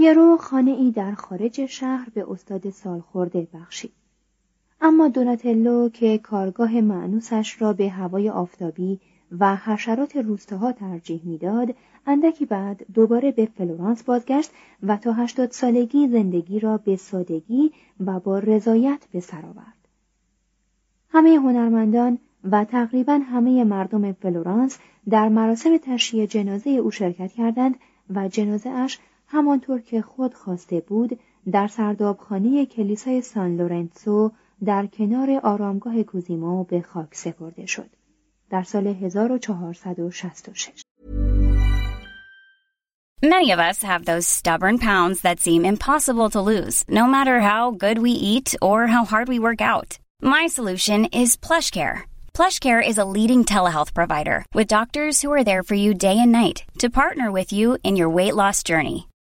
پیرو خانه ای در خارج شهر به استاد سالخورده بخشید. اما دوناتلو که کارگاه معنوسش را به هوای آفتابی و حشرات روستاها ترجیح می‌داد اندکی بعد دوباره به فلورانس بازگشت و تا هشتاد سالگی زندگی را به سادگی و با رضایت به سر آورد همه هنرمندان و تقریبا همه مردم فلورانس در مراسم تشییع جنازه او شرکت کردند و جنازه اش همانطور که خود خواسته بود در سردابخانه کلیسای سان لورنسو در کنار آرامگاه کوزیمو به خاک سپرده شد. در سال 1466 Many of us have those stubborn pounds that seem impossible to lose, no matter how good we eat or how hard we work out. My solution is PlushCare. PlushCare is a leading telehealth provider with doctors who are there for you day and night to partner with you in your weight loss journey.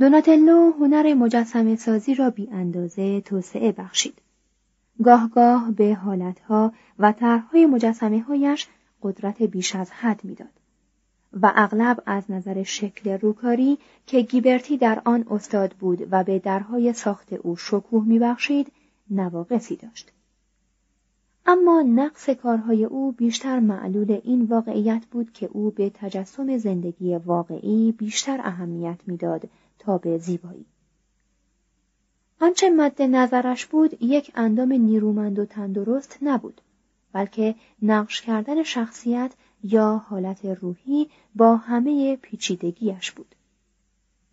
دوناتلو هنر مجسمه سازی را بی اندازه توسعه بخشید. گاه گاه به حالتها و طرحهای مجسمه هایش قدرت بیش از حد می‌داد و اغلب از نظر شکل روکاری که گیبرتی در آن استاد بود و به درهای ساخت او شکوه میبخشید نواقصی داشت. اما نقص کارهای او بیشتر معلول این واقعیت بود که او به تجسم زندگی واقعی بیشتر اهمیت می‌داد تا به زیبایی. آنچه مد نظرش بود یک اندام نیرومند و تندرست نبود بلکه نقش کردن شخصیت یا حالت روحی با همه پیچیدگیش بود.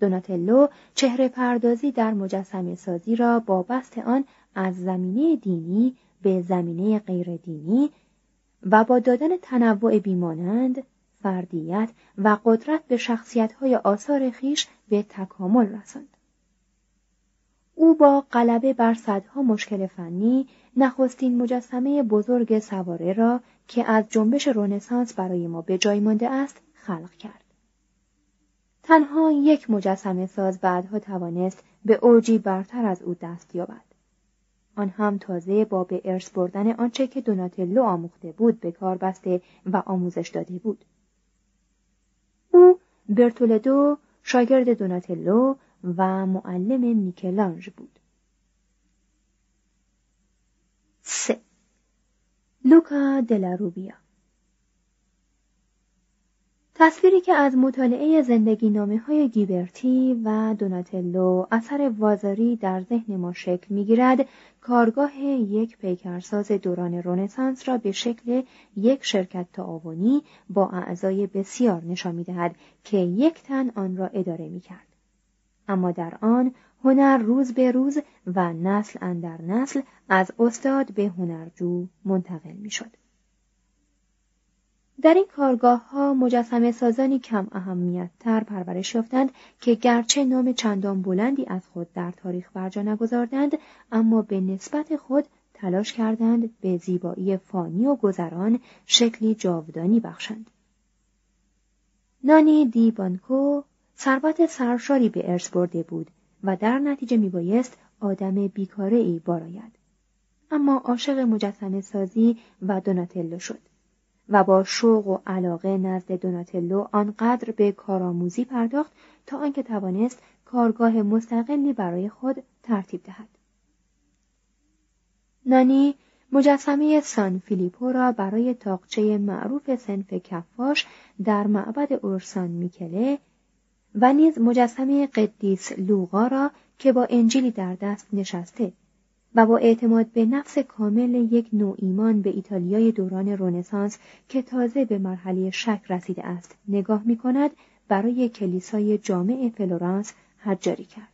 دوناتلو چهره پردازی در مجسمه سازی را با بست آن از زمینه دینی به زمینه غیر دینی و با دادن تنوع بیمانند فردیت و قدرت به شخصیت‌های آثار خیش به تکامل رساند. او با غلبه بر صدها مشکل فنی نخستین مجسمه بزرگ سواره را که از جنبش رونسانس برای ما به جای مانده است خلق کرد. تنها یک مجسمه ساز بعدها توانست به اوجی برتر از او دست یابد. آن هم تازه با به ارث بردن آنچه که دوناتلو آموخته بود به کار بسته و آموزش داده بود. او برتولدو شاگرد دوناتلو و معلم میکلانج بود. 3. لوکا دلاروبیا تصویری که از مطالعه زندگی نامه های گیبرتی و دوناتلو اثر وازاری در ذهن ما شکل می‌گیرد کارگاه یک پیکرساز دوران رونسانس را به شکل یک شرکت تعاونی با اعضای بسیار نشان می‌دهد که یک تن آن را اداره می‌کرد اما در آن هنر روز به روز و نسل اندر نسل از استاد به هنرجو منتقل می‌شد. در این کارگاه ها مجسمه سازانی کم اهمیت تر پرورش یافتند که گرچه نام چندان بلندی از خود در تاریخ برجا نگذاردند اما به نسبت خود تلاش کردند به زیبایی فانی و گذران شکلی جاودانی بخشند. نانی دی بانکو ثروت سرشاری به ارث برده بود و در نتیجه میبایست آدم بیکاره ای باراید. اما عاشق مجسمه سازی و دوناتلو شد. و با شوق و علاقه نزد دوناتلو آنقدر به کارآموزی پرداخت تا آنکه توانست کارگاه مستقلی برای خود ترتیب دهد. نانی مجسمه سان فیلیپو را برای تاقچه معروف سنف کفاش در معبد اورسان میکله و نیز مجسمه قدیس لوقا را که با انجیلی در دست نشسته و با اعتماد به نفس کامل یک نوع ایمان به ایتالیای دوران رونسانس که تازه به مرحله شک رسیده است نگاه می کند برای کلیسای جامع فلورانس حجاری کرد.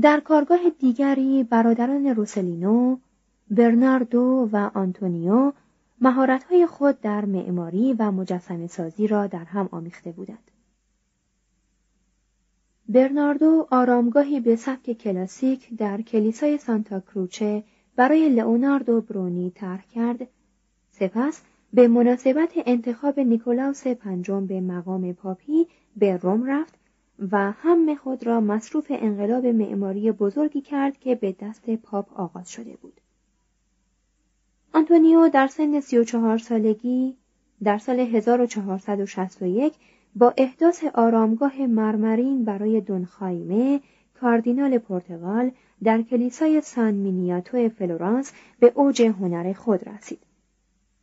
در کارگاه دیگری برادران روسلینو، برناردو و آنتونیو مهارت‌های خود در معماری و مجسمه سازی را در هم آمیخته بودند. برناردو آرامگاهی به سبک کلاسیک در کلیسای سانتا کروچه برای لئوناردو برونی طرح کرد سپس به مناسبت انتخاب نیکولاوس پنجم به مقام پاپی به روم رفت و هم خود را مصروف انقلاب معماری بزرگی کرد که به دست پاپ آغاز شده بود. آنتونیو در سن 34 سالگی در سال 1461 با احداث آرامگاه مرمرین برای دونخایمه کاردینال پرتغال در کلیسای سان مینیاتو فلورانس به اوج هنر خود رسید.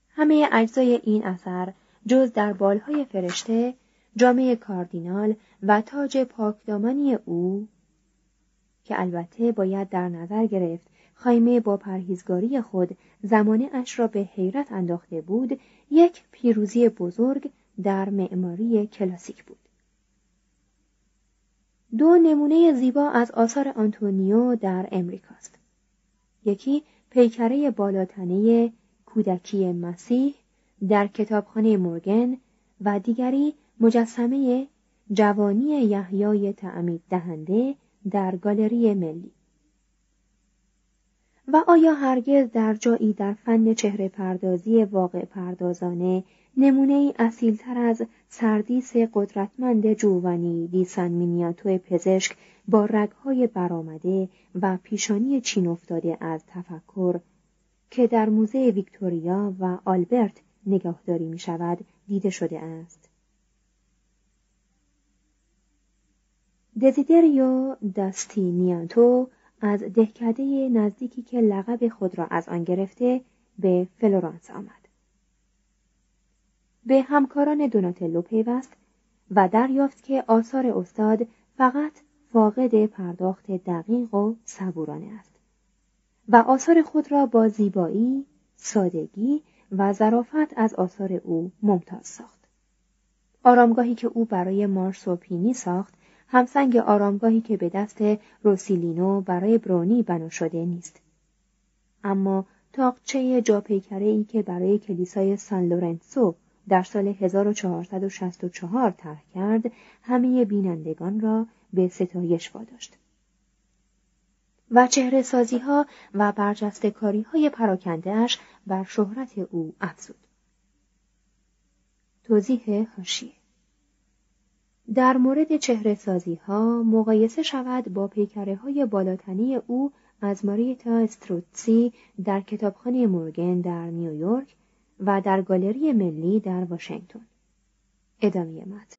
همه اجزای این اثر جز در بالهای فرشته، جامعه کاردینال و تاج پاکدامنی او که البته باید در نظر گرفت خایمه با پرهیزگاری خود زمانه اش را به حیرت انداخته بود یک پیروزی بزرگ در معماری کلاسیک بود. دو نمونه زیبا از آثار آنتونیو در امریکاست. یکی پیکره بالاتنه کودکی مسیح در کتابخانه مورگن و دیگری مجسمه جوانی یحیای تعمید دهنده در گالری ملی. و آیا هرگز در جایی در فن چهره پردازی واقع پردازانه نمونه ای اصیلتر از سردیس قدرتمند جوونی دیسان مینیاتو پزشک با رگهای برآمده و پیشانی چین افتاده از تفکر که در موزه ویکتوریا و آلبرت نگاهداری می شود دیده شده است. دزیدریو داستینیانتو از دهکده نزدیکی که لقب خود را از آن گرفته به فلورانس آمد. به همکاران دوناتلو پیوست و دریافت که آثار استاد فقط فاقد پرداخت دقیق و صبورانه است و آثار خود را با زیبایی، سادگی و ظرافت از آثار او ممتاز ساخت. آرامگاهی که او برای مارسوپینی ساخت همسنگ آرامگاهی که به دست روسیلینو برای برونی بنا شده نیست. اما تاقچه جاپیکره ای که برای کلیسای سان لورنسو در سال 1464 طرح کرد همه بینندگان را به ستایش واداشت. و چهره سازی ها و برجسته کاری های پراکندهش بر شهرت او افزود. توضیح هاشیه در مورد چهره سازی ها مقایسه شود با پیکره های بالاتنی او از ماریتا استروتسی در کتابخانه مورگن در نیویورک و در گالری ملی در واشنگتن. ادامه متن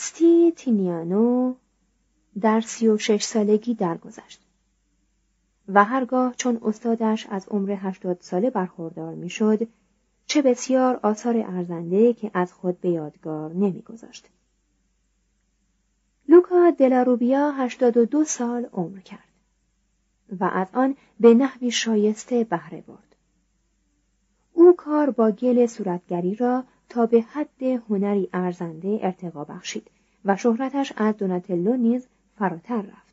ستی تینیانو در سی و شش سالگی درگذشت و هرگاه چون استادش از عمر هشتاد ساله برخوردار می‌شد چه بسیار آثار ارزنده که از خود به یادگار نمیگذاشت. لوکا دلاروبیا هشتاد و دو سال عمر کرد و از آن به نحوی شایسته بهره برد. او کار با گل صورتگری را تا به حد هنری ارزنده ارتقا بخشید و شهرتش از دوناتلو نیز فراتر رفت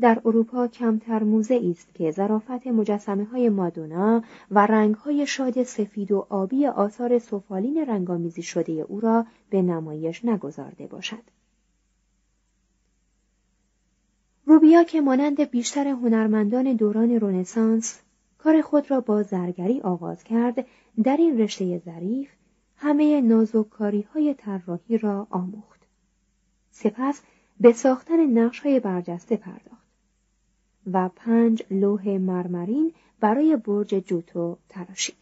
در اروپا کمتر موزه است که ظرافت مجسمه های مادونا و رنگ های شاد سفید و آبی آثار سفالین رنگامیزی شده او را به نمایش نگذارده باشد. روبیا که مانند بیشتر هنرمندان دوران رونسانس کار خود را با زرگری آغاز کرد در این رشته ظریف همه نازوکاری های طراحی را آموخت. سپس به ساختن نقش های برجسته پرداخت. و پنج لوح مرمرین برای برج جوتو تراشید.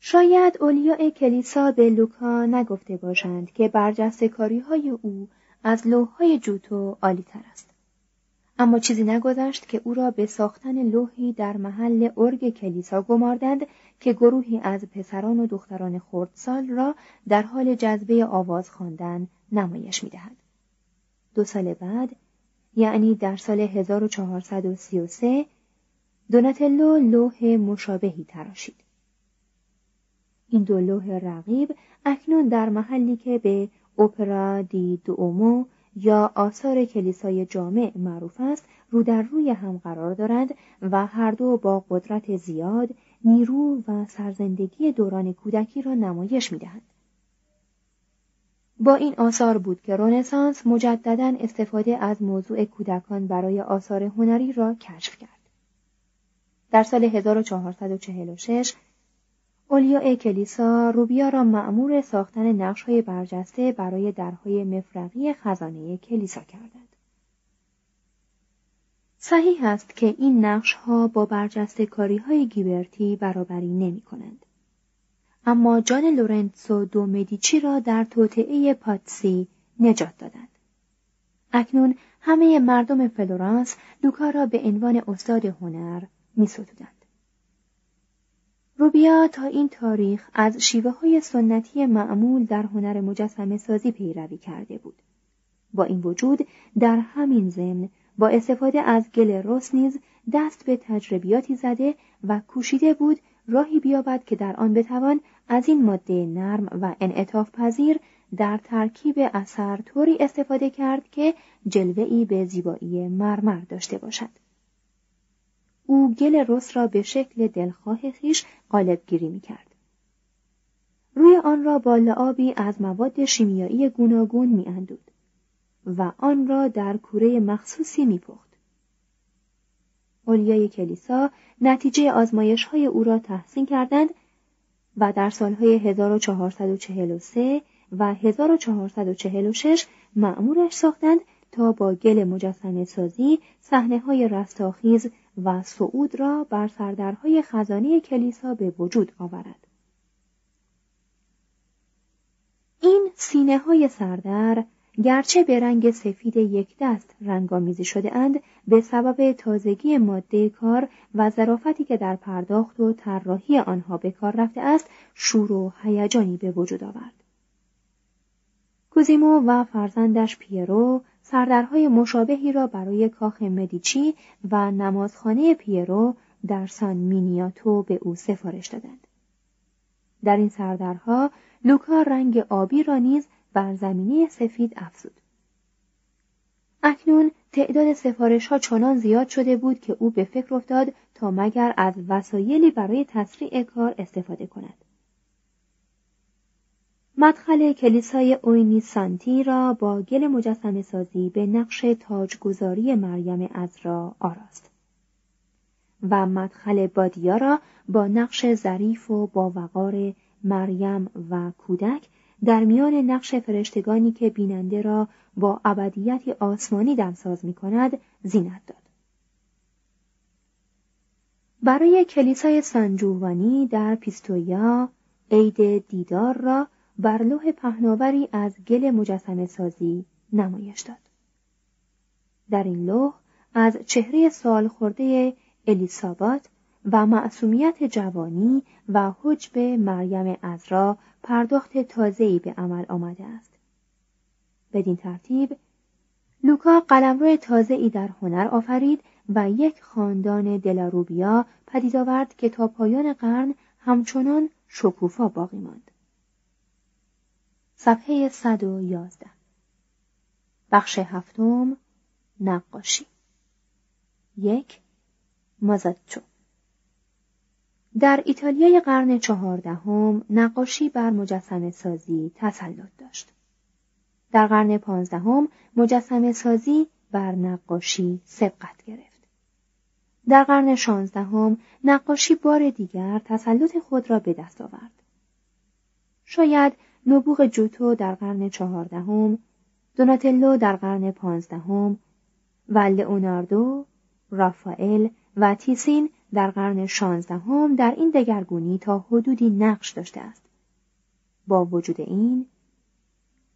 شاید اولیاء کلیسا به لوکا نگفته باشند که برجسته کاری های او از های جوتو عالی تر است. اما چیزی نگذشت که او را به ساختن لوحی در محل ارگ کلیسا گماردند که گروهی از پسران و دختران خردسال را در حال جذبه آواز خواندن نمایش می‌دهد. دو سال بعد یعنی در سال 1433 دوناتلو لوح مشابهی تراشید. این دو لوح رقیب اکنون در محلی که به اوپرا دی دومو یا آثار کلیسای جامع معروف است رو در روی هم قرار دارند و هر دو با قدرت زیاد نیرو و سرزندگی دوران کودکی را نمایش می‌دهند. با این آثار بود که رونسانس مجددا استفاده از موضوع کودکان برای آثار هنری را کشف کرد. در سال 1446 اولیا کلیسا روبیا را مأمور ساختن نقش‌های برجسته برای درهای مفرقی خزانه کلیسا کردند. صحیح است که این نقشها با برجسته کاری های گیبرتی برابری نمی کنند. اما جان لورنسو دو مدیچی را در توطئه پاتسی نجات دادند. اکنون همه مردم فلورانس لوکا را به عنوان استاد هنر می. روبیا تا این تاریخ از شیوه های سنتی معمول در هنر مجسمه سازی پیروی کرده بود. با این وجود در همین ضمن با استفاده از گل رس نیز دست به تجربیاتی زده و کوشیده بود راهی بیابد که در آن بتوان از این ماده نرم و انعطاف پذیر در ترکیب اثر طوری استفاده کرد که جلوه‌ای به زیبایی مرمر داشته باشد. او گل رس را به شکل دلخواه خیش قالب گیری می کرد. روی آن را با لعابی از مواد شیمیایی گوناگون می اندود و آن را در کوره مخصوصی می پخت. اولیای کلیسا نتیجه آزمایش های او را تحسین کردند و در سالهای 1443 و 1446 معمورش ساختند تا با گل مجسمه سازی صحنه های رستاخیز و صعود را بر سردرهای خزانه کلیسا به وجود آورد. این سینه های سردر گرچه به رنگ سفید یک دست رنگامیزی شده اند به سبب تازگی ماده کار و ظرافتی که در پرداخت و طراحی آنها به کار رفته است شور و هیجانی به وجود آورد کوزیمو و فرزندش پیرو سردرهای مشابهی را برای کاخ مدیچی و نمازخانه پیرو در سان مینیاتو به او سفارش دادند. در این سردرها لوکا رنگ آبی را نیز بر زمینه سفید افزود. اکنون تعداد سفارش ها چنان زیاد شده بود که او به فکر افتاد تا مگر از وسایلی برای تسریع کار استفاده کند. مدخل کلیسای اوینی سانتی را با گل مجسم سازی به نقش تاجگذاری مریم را آراست و مدخل بادیا را با نقش ظریف و با وقار مریم و کودک در میان نقش فرشتگانی که بیننده را با ابدیتی آسمانی دمساز می کند زینت داد. برای کلیسای سانجووانی در پیستویا عید دیدار را بر لوح پهناوری از گل مجسمه سازی نمایش داد. در این لوح از چهره سال خورده الیسابات و معصومیت جوانی و حجب مریم ازرا پرداخت تازه‌ای به عمل آمده است. بدین ترتیب لوکا قلمرو تازه‌ای در هنر آفرید و یک خاندان دلاروبیا پدید آورد که تا پایان قرن همچنان شکوفا باقی ماند. صفحه 111 بخش هفتم نقاشی یک مازاچو در ایتالیای قرن چهاردهم نقاشی بر مجسم سازی تسلط داشت. در قرن پانزدهم مجسم سازی بر نقاشی سبقت گرفت. در قرن شانزدهم نقاشی بار دیگر تسلط خود را به دست آورد. شاید نبوغ جوتو در قرن چهاردهم، دوناتلو در قرن پانزدهم و لئوناردو، رافائل و تیسین در قرن شانزدهم در این دگرگونی تا حدودی نقش داشته است. با وجود این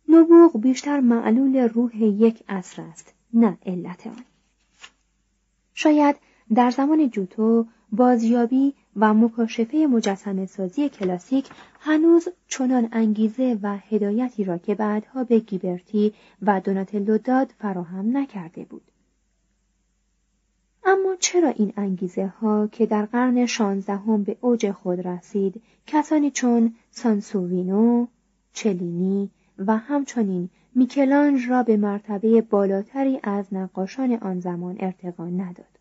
نبوغ بیشتر معلول روح یک عصر است نه علت آن شاید در زمان جوتو بازیابی و مکاشفه مجسم سازی کلاسیک هنوز چنان انگیزه و هدایتی را که بعدها به گیبرتی و دوناتلو داد فراهم نکرده بود. اما چرا این انگیزه ها که در قرن شانزدهم به اوج خود رسید کسانی چون سانسووینو، چلینی و همچنین میکلانج را به مرتبه بالاتری از نقاشان آن زمان ارتقا نداد؟